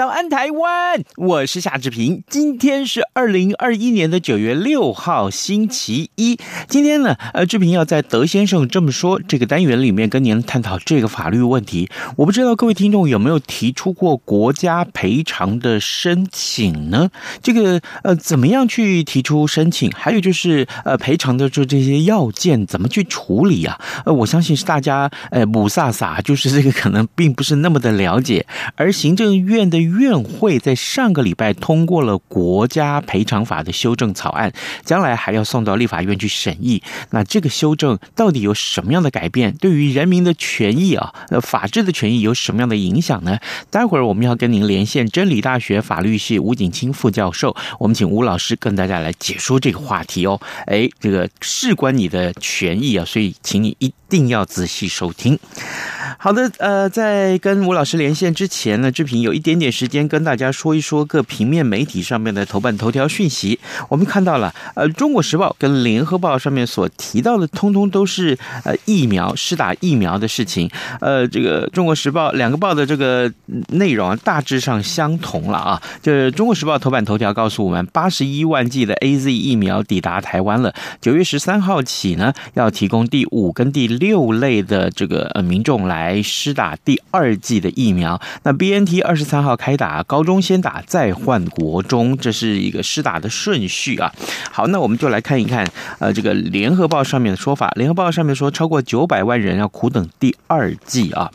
早安，台湾！我是夏志平。今天是二零二一年的九月六号，星期一。今天呢，呃，志平要在德先生这么说这个单元里面跟您探讨这个法律问题。我不知道各位听众有没有提出过国家赔偿的申请呢？这个呃，怎么样去提出申请？还有就是呃，赔偿的这这些要件怎么去处理啊？呃，我相信是大家呃，母萨萨，就是这个可能并不是那么的了解。而行政院的。院会在上个礼拜通过了国家赔偿法的修正草案，将来还要送到立法院去审议。那这个修正到底有什么样的改变？对于人民的权益啊，呃，法治的权益有什么样的影响呢？待会儿我们要跟您连线真理大学法律系吴景清副教授，我们请吴老师跟大家来解说这个话题哦。哎，这个事关你的权益啊，所以请你一定要仔细收听。好的，呃，在跟吴老师连线之前呢，志平有一点点时间跟大家说一说各平面媒体上面的头版头条讯息。我们看到了，呃，《中国时报》跟《联合报》上面所提到的，通通都是呃疫苗施打疫苗的事情。呃，这个《中国时报》两个报的这个内容大致上相同了啊。就是《中国时报》头版头条告诉我们，八十一万剂的 AZ 疫苗抵达台湾了。九月十三号起呢，要提供第五跟第六类的这个呃民众来。施打第二剂的疫苗，那 BNT 二十三号开打，高中先打，再换国中，这是一个施打的顺序啊。好，那我们就来看一看，呃，这个联合报上面的说法，联合报上面说，超过九百万人要苦等第二剂啊。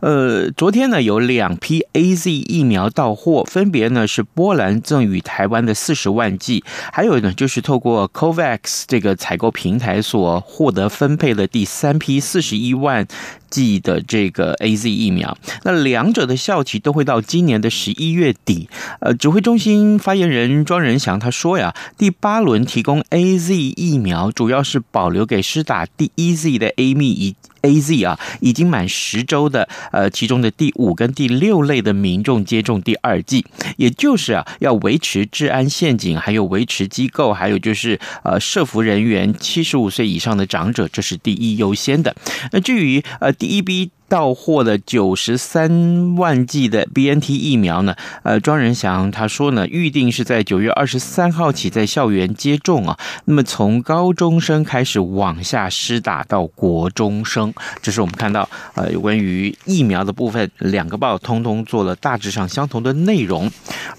呃，昨天呢有两批 AZ 疫苗到货，分别呢是波兰赠予台湾的四十万剂，还有呢就是透过 COVAX 这个采购平台所获得分配的第三批批四十一万剂的这个 A Z 疫苗，那两者的效期都会到今年的十一月底。呃，指挥中心发言人庄仁祥他说呀，第八轮提供 A Z 疫苗，主要是保留给施打第一剂的 A 密以。A Z 啊，已经满十周的，呃，其中的第五跟第六类的民众接种第二剂，也就是啊，要维持治安陷阱，还有维持机构，还有就是呃，社服人员七十五岁以上的长者，这是第一优先的。那至于呃，第一批。到货的九十三万剂的 BNT 疫苗呢？呃，庄仁祥他说呢，预定是在九月二十三号起在校园接种啊。那么从高中生开始往下施打到国中生，这是我们看到呃有关于疫苗的部分，两个报通通做了大致上相同的内容。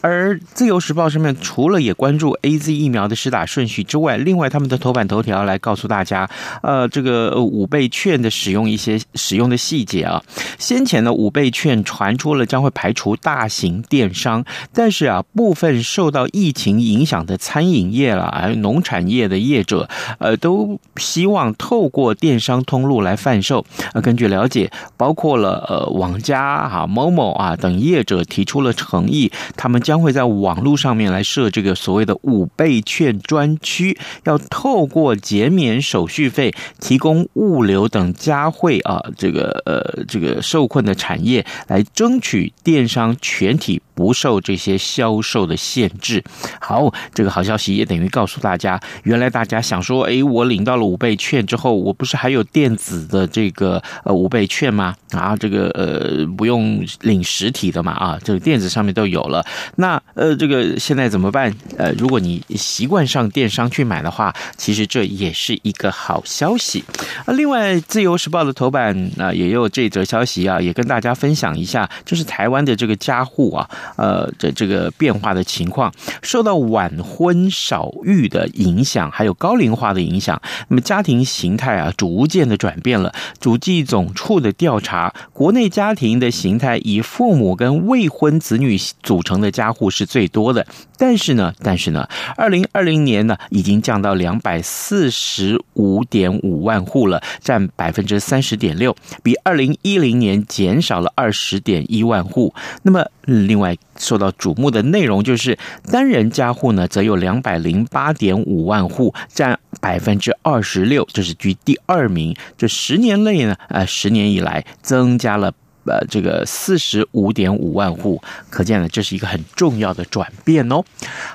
而自由时报上面除了也关注 AZ 疫苗的施打顺序之外，另外他们的头版头条来告诉大家，呃，这个五倍券的使用一些使用的细节。啊，先前的五倍券传出了将会排除大型电商，但是啊，部分受到疫情影响的餐饮业啦，还有农产业的业者，呃，都希望透过电商通路来贩售。呃，根据了解，包括了呃网家啊、某某啊等业者提出了诚意，他们将会在网络上面来设这个所谓的五倍券专区，要透过减免手续费、提供物流等加惠啊，这个呃。呃这个受困的产业来争取电商全体不受这些销售的限制。好，这个好消息也等于告诉大家，原来大家想说，哎，我领到了五倍券之后，我不是还有电子的这个呃五倍券吗？啊，这个呃不用领实体的嘛？啊，这个电子上面都有了。那呃，这个现在怎么办？呃，如果你习惯上电商去买的话，其实这也是一个好消息。啊，另外，《自由时报》的头版啊，也有这则消息啊，也跟大家分享一下，就是台湾的这个家户啊。呃，这这个变化的情况，受到晚婚少育的影响，还有高龄化的影响，那么家庭形态啊，逐渐的转变了。主计总处的调查，国内家庭的形态以父母跟未婚子女组成的家户是最多的。但是呢，但是呢，二零二零年呢，已经降到两百四十五点五万户了，占百分之三十点六，比二零零一零年减少了二十点一万户。那么，另外受到瞩目的内容就是单人加户呢，则有两百零八点五万户，占百分之二十六，这是居第二名。这十年内呢，呃，十年以来增加了。呃，这个四十五点五万户，可见呢，这是一个很重要的转变哦。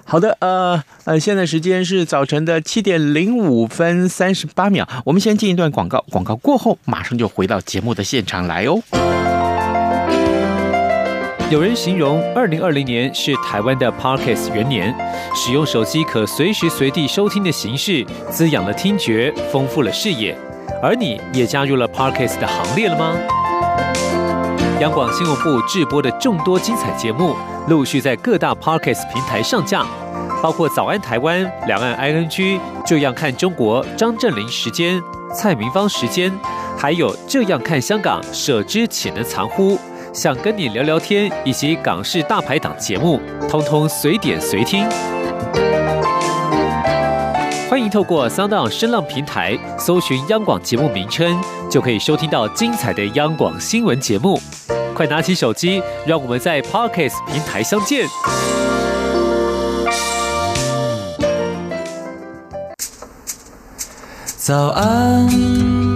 好的，呃呃，现在时间是早晨的七点零五分三十八秒，我们先进一段广告，广告过后马上就回到节目的现场来哦。有人形容二零二零年是台湾的 Parkes 元年，使用手机可随时随地收听的形式，滋养了听觉，丰富了视野，而你也加入了 Parkes 的行列了吗？央广新闻部制播的众多精彩节目，陆续在各大 Parkes 平台上架，包括《早安台湾》、《两岸 ING》、《这样看中国》、张正霖时间、蔡明芳时间，还有《这样看香港》、舍之岂能藏乎？想跟你聊聊天，以及港式大排档节目，通通随点随听。透过 Sound 声浪平台搜寻央广节目名称，就可以收听到精彩的央广新闻节目。快拿起手机，让我们在 Podcast 平台相见。早安，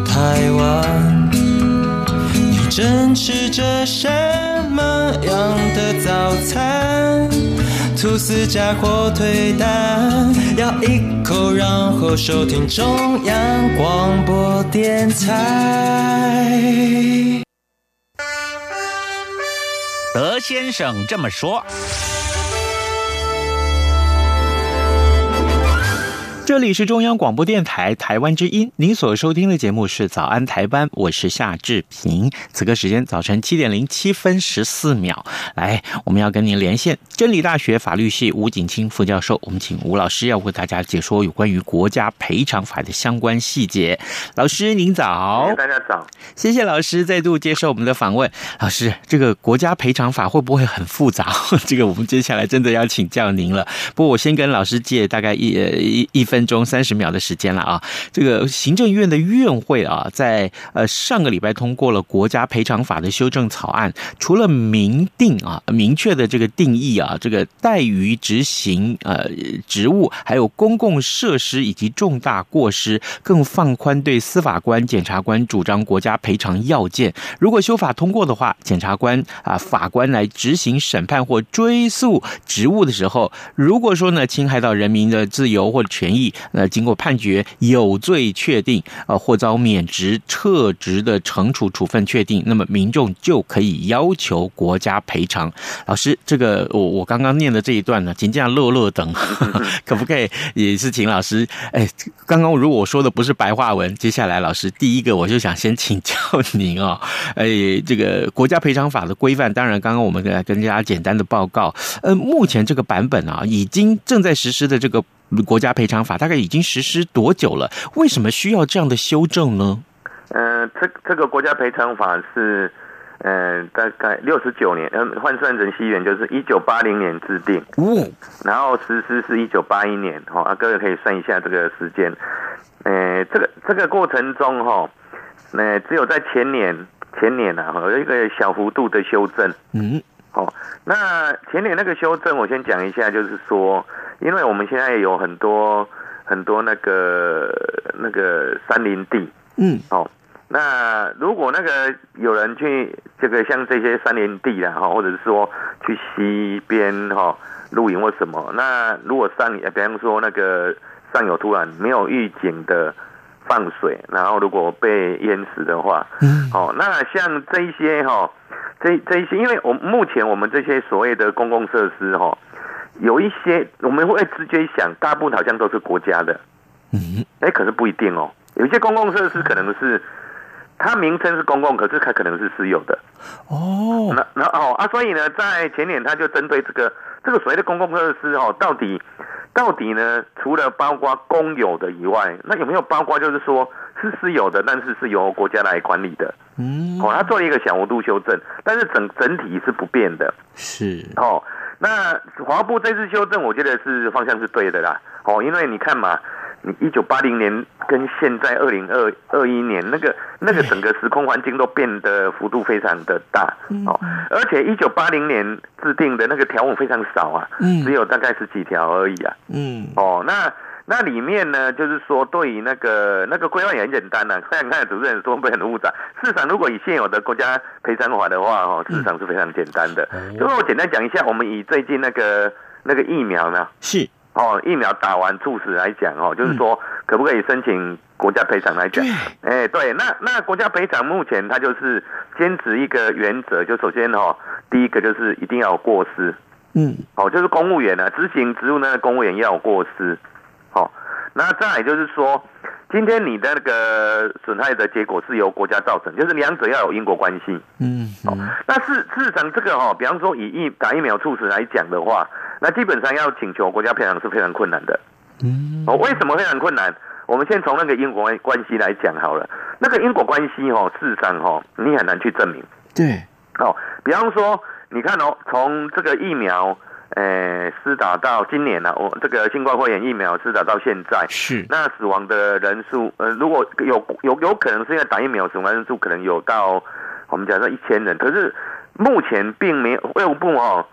台湾，你正吃着什么样的早餐？吐司加火腿蛋，咬一口，然后收听中央广播电台。德先生这么说。这里是中央广播电台台湾之音，您所收听的节目是早安台湾，我是夏志平。此刻时间早晨七点零七分十四秒，来，我们要跟您连线真理大学法律系吴景清副教授，我们请吴老师要为大家解说有关于国家赔偿法的相关细节。老师您早，大家早，谢谢老师再度接受我们的访问。老师，这个国家赔偿法会不会很复杂？这个我们接下来真的要请教您了。不过我先跟老师借大概一呃一一分。分钟三十秒的时间了啊！这个行政院的院会啊，在呃上个礼拜通过了国家赔偿法的修正草案，除了明定啊明确的这个定义啊，这个怠于执行呃职务，还有公共设施以及重大过失，更放宽对司法官、检察官主张国家赔偿要件。如果修法通过的话，检察官啊法官来执行审判或追诉职务的时候，如果说呢侵害到人民的自由或权益。那经过判决有罪确定，呃，或遭免职、撤职的惩处处分确定，那么民众就可以要求国家赔偿。老师，这个我我刚刚念的这一段呢，请这样乐乐等，可不可以也是请老师？哎，刚刚如果我说的不是白话文，接下来老师第一个我就想先请教您哦，哎，这个国家赔偿法的规范，当然刚刚我们来跟大家简单的报告，呃，目前这个版本啊，已经正在实施的这个。国家赔偿法大概已经实施多久了？为什么需要这样的修正呢？呃，这这个国家赔偿法是，呃，大概六十九年，呃，换算成西元就是一九八零年制定，哦，然后实施是一九八一年，哈、哦，啊，各位可以算一下这个时间，呃，这个这个过程中，哈、哦，呃，只有在前年前年啊，有一个小幅度的修正，嗯。哦，那前年那个修正，我先讲一下，就是说，因为我们现在有很多很多那个那个山林地，嗯，哦，那如果那个有人去这个像这些山林地啦，哈，或者是说去溪边哈露营或什么，那如果上，比方说那个上游突然没有预警的放水，然后如果被淹死的话，嗯，哦，那像这一些哈。这这一些，因为我目前我们这些所谓的公共设施哈，有一些我们会直接想，大部分好像都是国家的，嗯，哎，可是不一定哦。有一些公共设施可能是它名称是公共，可是它可能是私有的。哦，那那哦啊，所以呢，在前年他就针对这个这个所谓的公共设施哦，到底到底呢，除了包括公有的以外，那有没有包括就是说是私有的，但是是由国家来管理的？嗯，哦，他做了一个小幅度修正，但是整整体是不变的。是哦，那华部这次修正，我觉得是方向是对的啦。哦，因为你看嘛，你一九八零年跟现在二零二二一年，那个那个整个时空环境都变得幅度非常的大哦，而且一九八零年制定的那个条文非常少啊，只有大概十几条而已啊。嗯，哦，那。那里面呢，就是说对于那个那个规范也很简单呐、啊。看看主持人说会不会很复杂？事实上，如果以现有的国家赔偿法的话，哦，事实上是非常简单的。嗯、就是我简单讲一下，我们以最近那个那个疫苗呢，是哦，疫苗打完猝死来讲哦，就是说可不可以申请国家赔偿来讲？哎、欸，对，那那国家赔偿目前它就是坚持一个原则，就首先哦，第一个就是一定要有过失，嗯，哦，就是公务员呢、啊、执行职务那个公务员要有过失。好，那再来就是说，今天你的那个损害的结果是由国家造成，就是两者要有因果关系。嗯，哦，那事事实上这个哈，比方说以疫打疫苗猝死来讲的话，那基本上要请求国家赔偿是非常困难的。嗯，哦，为什么非常困难？我们先从那个因果关系来讲好了。那个因果关系哦，事实上哦，你很难去证明。对，哦，比方说，你看哦，从这个疫苗。诶，施打到今年呢、啊，我这个新冠肺炎疫苗施打到现在，是那死亡的人数，呃，如果有有有可能是因为打疫苗死亡人数可能有到我们讲说一千人，可是目前并没有卫福部哦，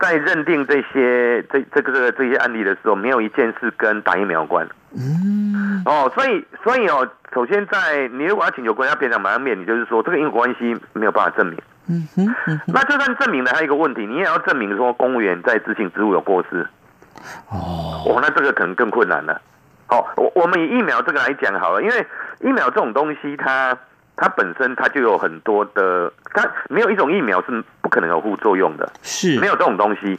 在认定这些这这个这个这些案例的时候，没有一件事跟打疫苗有关。嗯，哦，所以所以哦，首先在你如果要请求国家赔偿，马上面，你就是说这个因果关系没有办法证明。嗯哼，嗯哼，那就算证明了，还有一个问题，你也要证明说公务员在执行职务有过失。哦，哦，那这个可能更困难了。哦，我我们以疫苗这个来讲好了，因为疫苗这种东西它，它它本身它就有很多的，它没有一种疫苗是不可能有副作用的，是没有这种东西。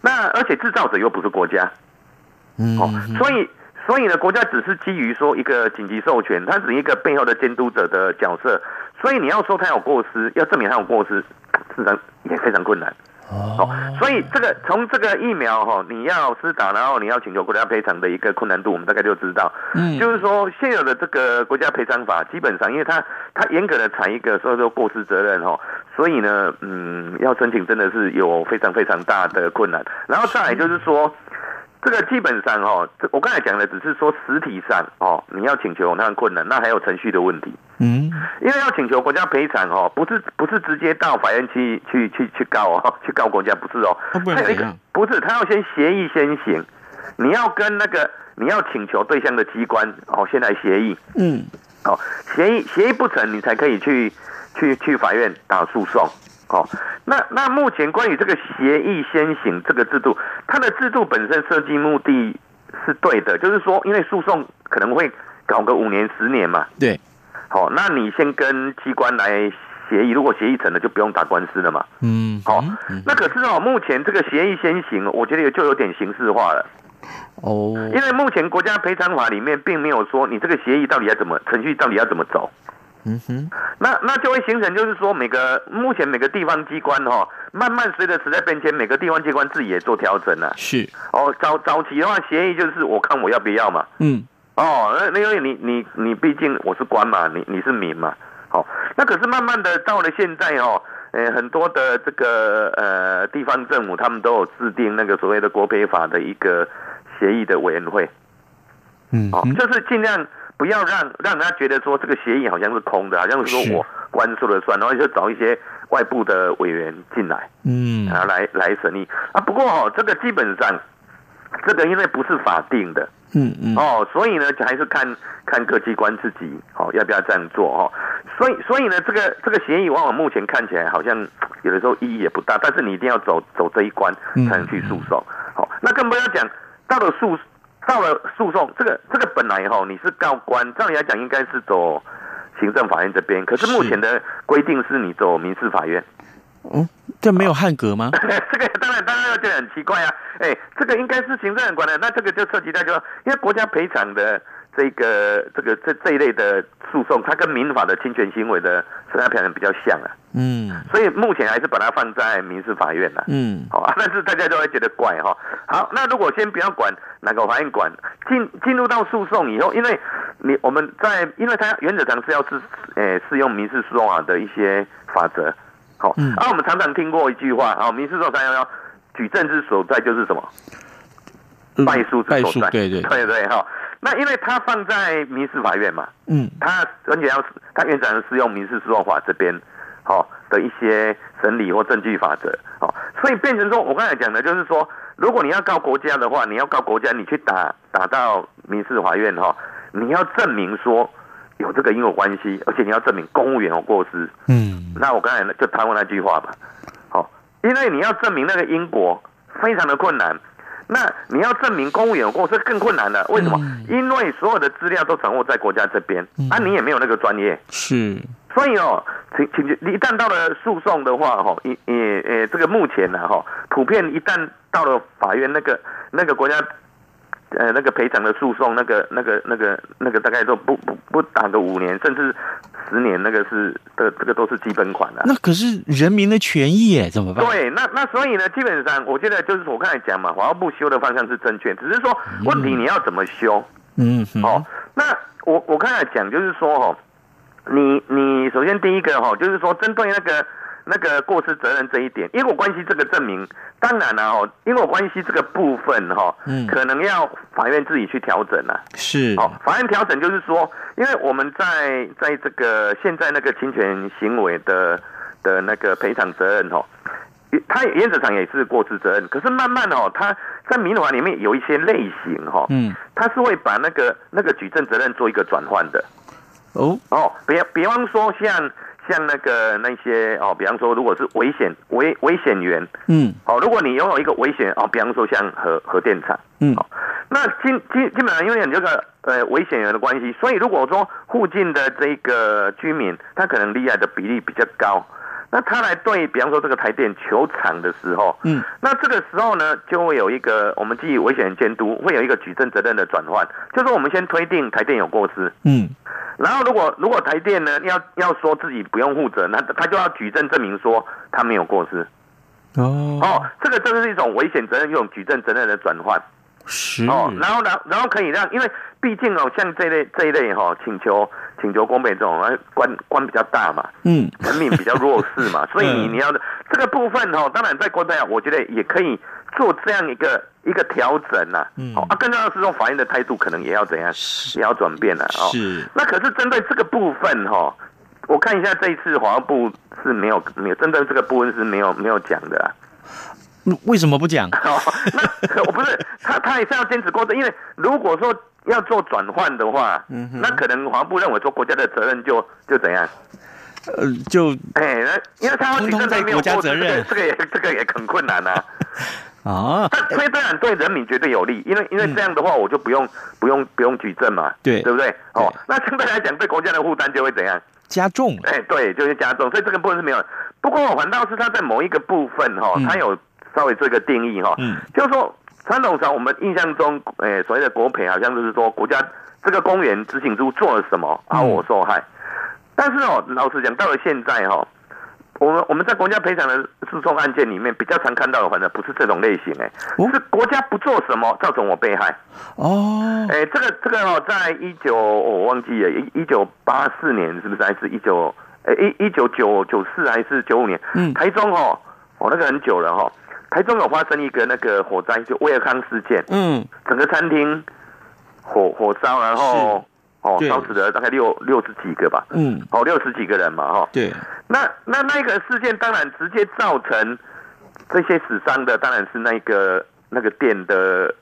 那而且制造者又不是国家，嗯，哦，所以所以呢，国家只是基于说一个紧急授权，它是一个背后的监督者的角色。所以你要说他有过失，要证明他有过失，事实上也非常困难。哦，所以这个从这个疫苗哈，你要施打，然后你要请求国家赔偿的一个困难度，我们大概就知道。嗯，就是说现有的这个国家赔偿法，基本上因为它它严格的采一个所以说过失责任哈，所以呢，嗯，要申请真的是有非常非常大的困难。然后再来就是说。这个基本上哦，我刚才讲的只是说实体上哦，你要请求那很困难，那还有程序的问题。嗯，因为要请求国家赔偿哦，不是不是直接到法院去去去去告哦，去告国家不是哦，他有一个不是，他要先协议先行，你要跟那个你要请求对象的机关哦，先来协议。嗯，哦，协议协议不成，你才可以去去去法院打诉讼。哦，那那目前关于这个协议先行这个制度，它的制度本身设计目的是对的，就是说，因为诉讼可能会搞个五年十年嘛。对。好，那你先跟机关来协议，如果协议成了，就不用打官司了嘛。嗯。好，那可是哦，目前这个协议先行，我觉得就有点形式化了。哦。因为目前国家赔偿法里面并没有说你这个协议到底要怎么程序，到底要怎么走。嗯哼，那那就会形成，就是说每个目前每个地方机关哈，慢慢随着时代变迁，每个地方机关自己也做调整了。是哦，早早期的话，协议就是我看我要不要嘛。嗯，哦，那那因为你你你毕竟我是官嘛，你你是民嘛。好，那可是慢慢的到了现在哦，呃，很多的这个呃地方政府他们都有制定那个所谓的国赔法的一个协议的委员会。嗯，哦，就是尽量。不要让让人家觉得说这个协议好像是空的，好像是说我官说了算，然后就找一些外部的委员进来，嗯，然后来来审议啊。不过哦，这个基本上这个因为不是法定的，嗯嗯，哦，所以呢还是看看各机关自己哦要不要这样做哦。所以所以呢，这个这个协议往往目前看起来好像有的时候意义也不大，但是你一定要走走这一关才能去诉讼。好，那更不要讲到了诉。到了诉讼，这个这个本来哈，你是告官，照理来讲应该是走行政法院这边，可是目前的规定是你走民事法院。嗯，这没有汉格吗？这个当然当然觉得很奇怪啊！哎，这个应该是行政人管的，那这个就涉及到就因为国家赔偿的。这个这个这这一类的诉讼，它跟民法的侵权行为的损害赔偿比较像啊，嗯，所以目前还是把它放在民事法院了，嗯，好，但是大家都会觉得怪哈。好，那如果先不要管哪个法院管，进进入到诉讼以后，因为你我们在，因为它原则上是要是诶适用民事诉讼法的一些法则，好，嗯，啊，我们常常听过一句话，啊，民事诉讼三幺幺，举证之所在就是什么？嗯败诉之所在。对对对对哈。那因为他放在民事法院嘛，嗯，他而且要他原则上适用民事诉讼法这边，好的一些审理或证据法则，哦，所以变成说我刚才讲的就是说，如果你要告国家的话，你要告国家，你去打打到民事法院哈，你要证明说有这个因果关系，而且你要证明公务员有过失，嗯，那我刚才就谈过那句话嘛，好，因为你要证明那个因果非常的困难。那你要证明公务员有过这更困难了，为什么？嗯、因为所有的资料都掌握在国家这边，嗯、啊，你也没有那个专业，是，所以哦，请请一旦到了诉讼的话，哈，也也呃，这个目前呢，哈，普遍一旦到了法院，那个那个国家。呃，那个赔偿的诉讼，那个、那个、那个、那个，大概都不不不打个五年，甚至十年，那个是的，这个都是基本款的。那可是人民的权益耶，怎么办？对，那那所以呢，基本上我觉得就是我刚才讲嘛，法务部修的方向是正确，只是说问题你要怎么修？嗯，哦，那我我刚才讲就是说哦，你你首先第一个哈，就是说针对那个。那个过失责任这一点，因果关系这个证明，当然了哦，因果关系这个部分哈，嗯，可能要法院自己去调整了。是，哦，法院调整就是说，因为我们在在这个现在那个侵权行为的的那个赔偿责任哦，它原则上也是过失责任，可是慢慢哦，它在民法里面有一些类型哈，嗯，它是会把那个那个举证责任做一个转换的。哦哦，比比方说像。像那个那些哦，比方说，如果是危险危危险源，嗯，哦，如果你拥有一个危险哦，比方说像核核电厂，嗯，哦，那基基基本上因为你这个呃危险源的关系，所以如果说附近的这个居民他可能罹害的比例比较高，那他来对比方说这个台电球场的时候，嗯，那这个时候呢，就会有一个我们基于危险监督会有一个举证责任的转换，就是我们先推定台电有过失，嗯。然后，如果如果台电呢要要说自己不用负责，那他就要举证证明说他没有过失。哦哦，这个就是一种危险责任用举证责任的转换。是哦，然后然后然后可以让，因为毕竟哦，像这类这一类哈、哦，请求请求公赔这种，官官比较大嘛，嗯，人民比较弱势嘛，所以你你要的这个部分哈、哦，当然在国家我觉得也可以。做这样一个一个调整呐、啊，嗯，啊，更重要的是说法院的态度可能也要怎样，也要转变了哦。是，那可是针对这个部分哈、哦，我看一下这一次法务部是没有没有针对这个部分是没有没有讲的、啊。为什么不讲？哦，那 我不是他他也是要坚持过的，因为如果说要做转换的话，嗯，那可能法务部认为说国家的责任就就怎样，呃，就哎，那因为他要举证在国家责任，这个也这个也很困难啊。啊，但所以当然对人民绝对有利，因为因为这样的话，我就不用、嗯、不用不用举证嘛，对对不对？哦，那相对来讲，对国家的负担就会怎样？加重。哎，对，就是加重。所以这个部分是没有。不过反倒是他在某一个部分哈，他有稍微做一个定义哈，嗯，就是说传统上我们印象中，哎，所谓的国赔好像就是说国家这个公园执行处做了什么而我受害，嗯、但是哦，老实讲，到了现在哈。我们我们在国家赔偿的诉讼案件里面比较常看到的，反正不是这种类型，哎，是国家不做什么造成我被害。哦，哎，这个这个哦，在一九我忘记了，一一九八四年是不是还是一九哎一一九九九四还是九五年？嗯，台中哦，哦那个很久了哈，台中有发生一个那个火灾，就威尔康事件。嗯，整个餐厅火火烧，然后。哦，烧死了大概六六十几个吧，嗯，哦，六十几个人嘛，哈，对，那那那个事件当然直接造成这些死伤的，当然是那个那个店的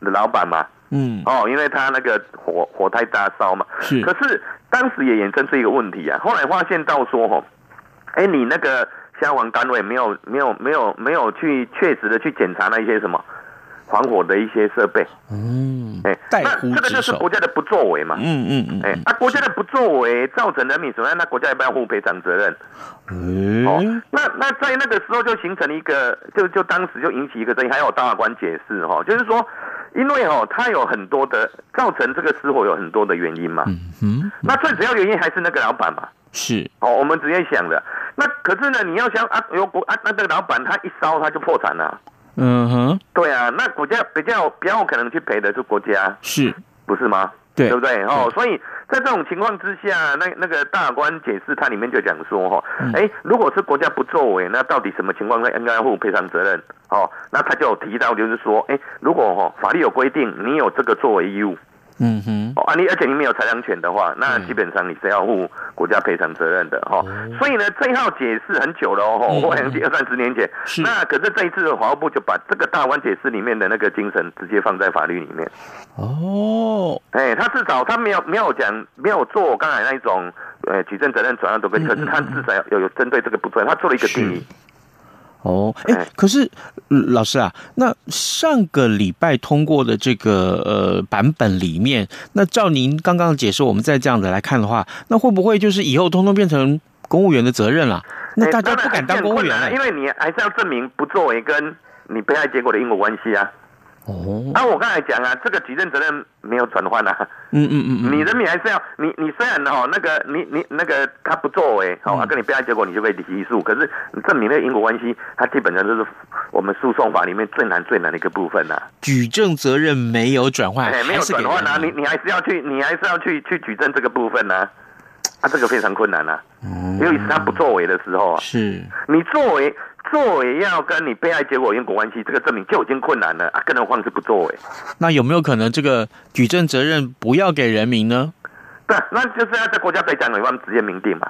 老板嘛，嗯，哦，因为他那个火火太大烧嘛，是，可是当时也衍生出一个问题啊，后来发现到说，哦，哎，你那个消防单位没有没有没有没有去确实的去检查那些什么。防火的一些设备，嗯，哎，那这个就是国家的不作为嘛，嗯嗯嗯，哎，啊，国家的不作为造成人民损害，那国家要不要负赔偿责任？嗯，哦，那那在那个时候就形成一个，就就当时就引起一个争议，还有大法官解释哈，就是说，因为哦，它有很多的造成这个失火有很多的原因嘛，嗯哼，那最主要原因还是那个老板嘛，是，哦，我们直接想的，那可是呢，你要想啊，有股啊，那个老板他一烧他就破产了。嗯哼，对啊，那国家比较比较可能去赔的是国家，是。不是吗？对。对不对？哦，所以在这种情况之下，那那个大法官解释，它里面就讲说，哈，哎，如果是国家不作为，那到底什么情况下应该要负赔偿责任？哦，那他就提到，就是说，哎，如果哈法律有规定，你有这个作为义务。嗯哼，哦，啊，你而且你没有裁量权的话，那基本上你是要负国家赔偿责任的哈。嗯、所以呢，这一套解释很久了哦，我想二三十年前。是那可是这一次的法务部就把这个大法官解释里面的那个精神直接放在法律里面。哦，哎，他至少他没有没有讲没有做刚才那一种呃举证责任转让都可以，可是他至少有有针对这个部分，他做了一个定义。哦，哎，可是老师啊，那上个礼拜通过的这个呃版本里面，那照您刚刚的解释，我们再这样子来看的话，那会不会就是以后通通变成公务员的责任了？那大家不敢当公务员了，因为你还是要证明不作为跟你被害结果的因果关系啊。哦，啊，我刚才讲啊，这个举证责任没有转换啊。嗯嗯嗯，你人民还是要你你虽然哦那个你你那个他不作为，好啊，跟你备案结果你就可以提诉，可是你证明那个因果关系，它基本上就是我们诉讼法里面最难最难的一个部分呐。举证责任没有转换，哎，没有转换啊，你你还是要去你还是要去去举证这个部分呢，啊，这个非常困难啊，嗯，尤其是他不作为的时候啊，是。你作为。作为要跟你被害结果因果关系，这个证明就已经困难了啊，更何况是不作为。那有没有可能这个举证责任不要给人民呢？对，那就是要在国家赔偿里面直接明定嘛。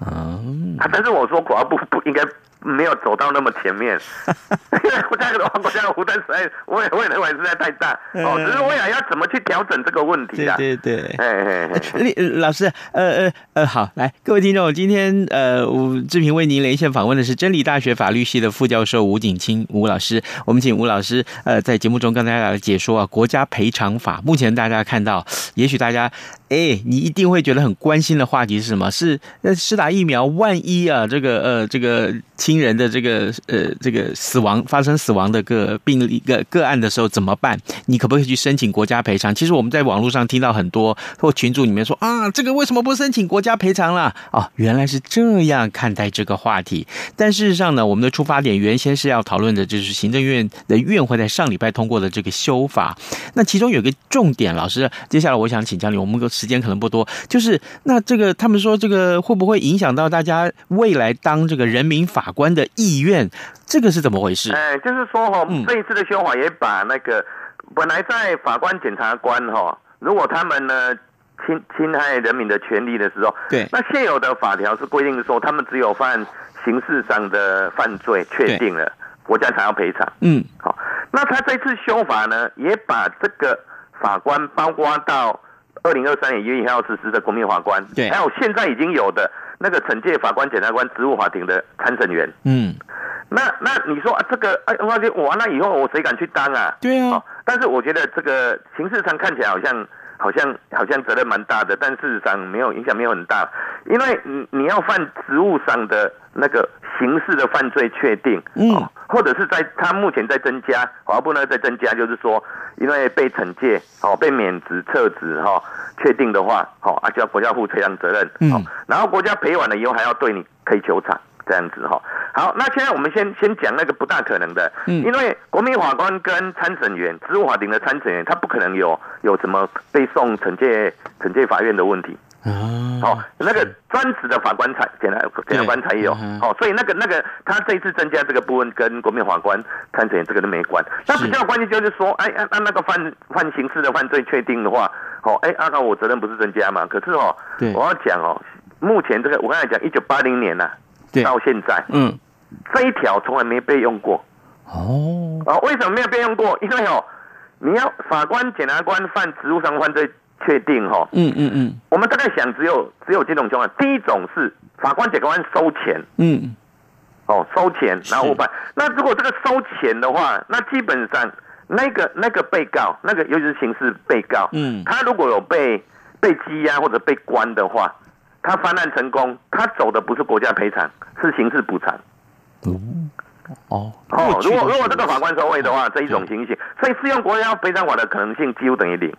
嗯，啊，但是我说，国家不不应该。没有走到那么前面，因为国家的话，国家的负担实在，我也我也认为实在太大哦。只是我想要怎么去调整这个问题啊？对对对，哎老师，呃呃呃，好，来，各位听众，今天呃，志平为您连线访问的是真理大学法律系的副教授吴景清吴老师。我们请吴老师呃，在节目中跟大家来解说啊，国家赔偿法。目前大家看到，也许大家哎，你一定会觉得很关心的话题是什么？是呃，施打疫苗，万一啊，这个呃，这个。亲人的这个呃这个死亡发生死亡的个病例个个案的时候怎么办？你可不可以去申请国家赔偿？其实我们在网络上听到很多或群组里面说啊，这个为什么不申请国家赔偿了？哦，原来是这样看待这个话题。但事实上呢，我们的出发点原先是要讨论的就是行政院的院会在上礼拜通过的这个修法。那其中有个重点，老师，接下来我想请教你，我们的时间可能不多，就是那这个他们说这个会不会影响到大家未来当这个人民法法官的意愿，这个是怎么回事？哎，就是说哈，这一次的修法也把那个本来在法官、检察官哈，如果他们呢侵侵害人民的权利的时候，对，那现有的法条是规定说，他们只有犯刑事上的犯罪确定了，国家才要赔偿。嗯，好，那他这次修法呢，也把这个法官包括到二零二三年一月一号实施的国民法官，对，还有现在已经有的。那个惩戒法官、检察官、职务法庭的参审员，嗯，那那你说啊，这个哎，我觉得完了以后，我谁敢去当啊？对啊、哦，但是我觉得这个形式上看起来好像好像好像责任蛮大的，但事实上没有影响，没有很大，因为你你要犯职务上的那个刑事的犯罪确定，嗯，或者是在他目前在增加，法部呢在增加，就是说因为被惩戒哦，被免职、撤职哈。确定的话，好啊，就要国家负赔偿责任，嗯，然后国家赔完了以后，还要对你可以求偿，这样子哈。好，那现在我们先先讲那个不大可能的，嗯，因为国民法官跟参审员、职务法庭的参审员，他不可能有有什么被送惩戒惩戒法院的问题。哦，好，那个专职的法官才检察检察官才有，好，所以那个那个他这一次增加这个部分跟国民法官参审这个都没关。那比较关键就是说，哎，按按那个犯犯刑事的犯罪确定的话，好，哎，按照我责任不是增加嘛？可是哦，我要讲哦，目前这个我刚才讲一九八零年呐，到现在，嗯，这一条从来没被用过。哦，啊，为什么没有被用过？因为哦，你要法官、检察官犯职务上犯罪。确定哈，嗯嗯嗯，我们大概想只有只有几种情况，第一种是法官、检察官收钱，嗯，哦收钱然后误判，那如果这个收钱的话，那基本上那个那个被告，那个尤其是刑事被告，嗯，他如果有被被羁押或者被关的话，他翻案成功，他走的不是国家赔偿，是刑事补偿。嗯哦哦，如果如果这个法官收贿的话，这一种情形，所以适用国家赔偿法的可能性几乎等于零。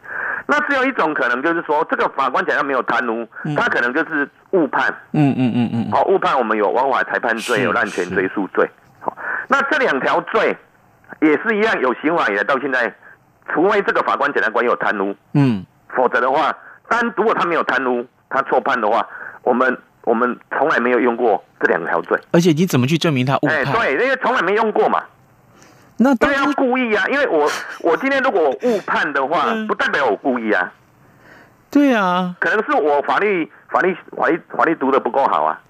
那只有一种可能，就是说这个法官假如没有贪污，他可能就是误判。嗯嗯嗯嗯。好，误判我们有枉法裁判罪，有滥权追诉罪。好，那这两条罪也是一样，有刑法以来到现在，除非这个法官检察官有贪污，嗯，否则的话，单如果他没有贪污，他错判的话，我们我们从来没有用过这两条罪。而且你怎么去证明他误判？哎，对，因为从来没用过嘛。那当然要故意啊，因为我 我今天如果误判的话，嗯不代表我故意啊。对啊，可能是我法律法律法律法律读的不够好啊。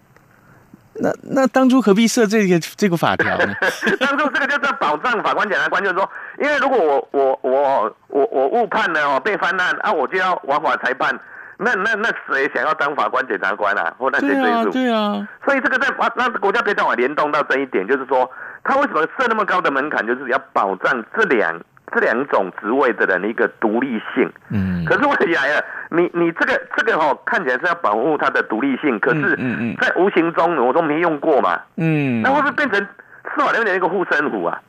那那当初何必设这个这个法条呢？当初这个就是要保障法官、检察官，就是说，因为如果我我我我我误判了哦，被翻案啊，我就要枉法裁判，那那那谁想要当法官、检察官啊？或那谁对啊，追诉？对啊，所以这个在法那国家别当法联动到这一点，就是说，他为什么设那么高的门槛，就是要保障这两这两种职位的人的一个独立性。嗯，可是问题来了，你你这个这个哦，看起来是要保护他的独立性，可是嗯嗯嗯在无形中我都没用过嘛，嗯，那会不会变成司法人员的一个护身符啊？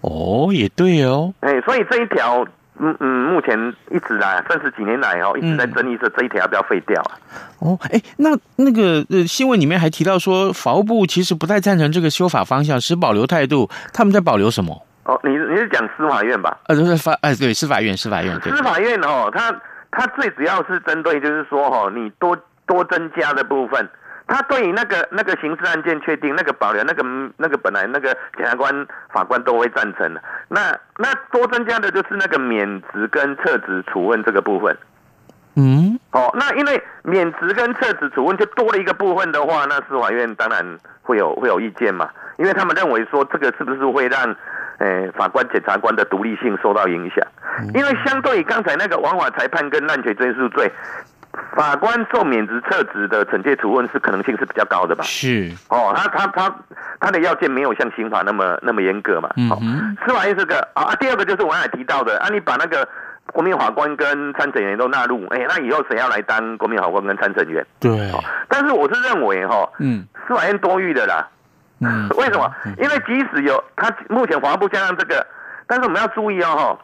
哦，也对哦，哎，所以这一条，嗯嗯，目前一直来，三十几年来哦，一直在争议说这一条要不要废掉啊？哦，哎，那那个呃，新闻里面还提到说，法务部其实不太赞成这个修法方向，持保留态度。他们在保留什么？哦，你你是讲司法院吧？呃，就是法，哎，对，司法院，司法院，对，司法院哦，它它最主要是针对就是说哦，你多多增加的部分，它对于那个那个刑事案件确定那个保留那个那个本来那个检察官法官都会赞成的，那那多增加的就是那个免职跟撤职处分这个部分。嗯，哦，那因为免职跟撤职处分就多了一个部分的话，那司法院当然会有会有意见嘛，因为他们认为说这个是不是会让，呃，法官检察官的独立性受到影响？因为相对于刚才那个枉法裁判跟滥权追诉罪，法官受免职撤职的惩戒处分是可能性是比较高的吧？是，哦，他他他他的要件没有像刑法那么那么严格嘛？嗯哦，司法院这个啊，第二个就是我刚才提到的啊，你把那个国民法官跟参审员都纳入，哎，那以后谁要来当国民法官跟参审员？对，但是我是认为哈，嗯司法院多余的啦。嗯，为什么？因为即使有他目前法务部加上这个，但是我们要注意哦，哈，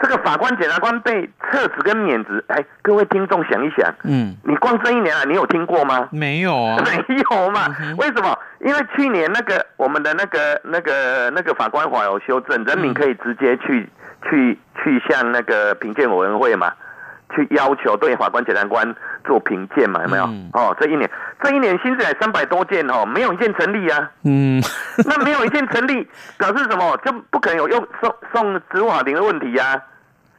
这个法官、检察官被撤职跟免职，哎，各位听众想一想，嗯，你光这一年啊，你有听过吗？没有啊，没有嘛？为什么？因为去年那个我们的那个那个那个法官法有修正，人民可以直接去去去向那个评鉴委员会嘛，去要求对法官、检察官做评鉴嘛，有没有？嗯哦，这一年这一年新制三百多件哦，没有一件成立啊。嗯，那没有一件成立，表示什么？就不可能有用送送职务法庭的问题呀、啊。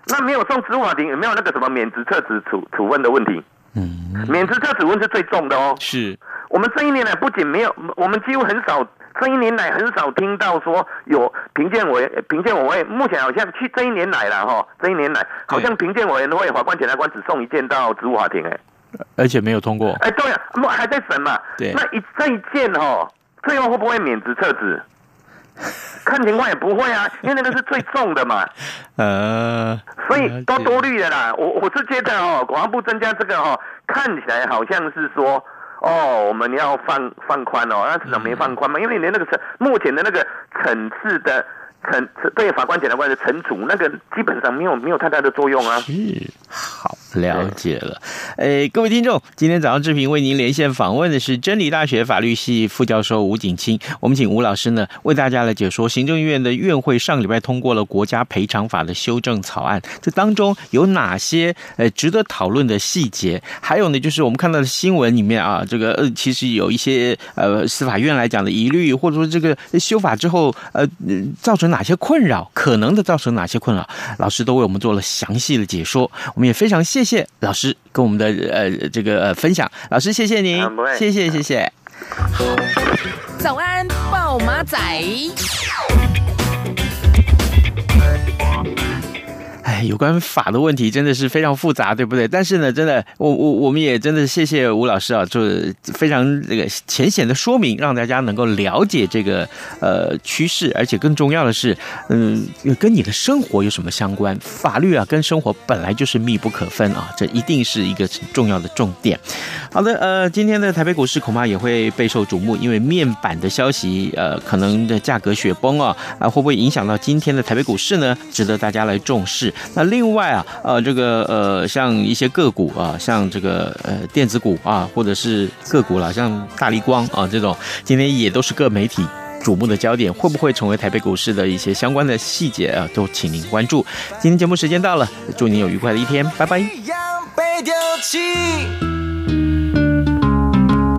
那没有送职务法庭，有没有那个什么免职撤职处处分的问题？嗯，免职撤职问是最重的哦。是，我们这一年来不仅没有，我们几乎很少，这一年来很少听到说有评鉴委评鉴委会，目前好像去这一年来了哈，这一年来好像评鉴委员会法官检察官只送一件到职务法庭哎，而且没有通过，哎对啊，还在审嘛，对。那一这一件哦，最后会不会免职撤职？看情况也不会啊，因为那个是最重的嘛，呃，所以都多虑了啦。我我是觉得哦，国防部增加这个哦，看起来好像是说哦，我们要放放宽哦，那市场没放宽嘛，因为连那个层目前的那个层次的惩对法官、检察官的惩处，那个基本上没有没有太大的作用啊。是，好。了解了，诶，各位听众，今天早上志平为您连线访问的是真理大学法律系副教授吴景清，我们请吴老师呢为大家来解说行政院的院会上礼拜通过了国家赔偿法的修正草案，这当中有哪些呃值得讨论的细节？还有呢，就是我们看到的新闻里面啊，这个呃其实有一些呃司法院来讲的疑虑，或者说这个修法之后呃造成哪些困扰，可能的造成哪些困扰，老师都为我们做了详细的解说，我们也非常谢谢。谢谢老师跟我们的呃这个呃分享，老师谢谢您，谢谢谢谢。早安，豹马仔。哎，有关法的问题真的是非常复杂，对不对？但是呢，真的，我我我们也真的谢谢吴老师啊，就非常这个浅显的说明，让大家能够了解这个呃趋势，而且更重要的是，嗯，跟你的生活有什么相关？法律啊，跟生活本来就是密不可分啊，这一定是一个重要的重点。好的，呃，今天的台北股市恐怕也会备受瞩目，因为面板的消息，呃，可能的价格雪崩啊，啊，会不会影响到今天的台北股市呢？值得大家来重视。那另外啊，呃，这个呃，像一些个股啊，像这个呃电子股啊，或者是个股啦，像大立光啊这种，今天也都是各媒体瞩目的焦点，会不会成为台北股市的一些相关的细节啊？都请您关注。今天节目时间到了，祝您有愉快的一天，拜拜。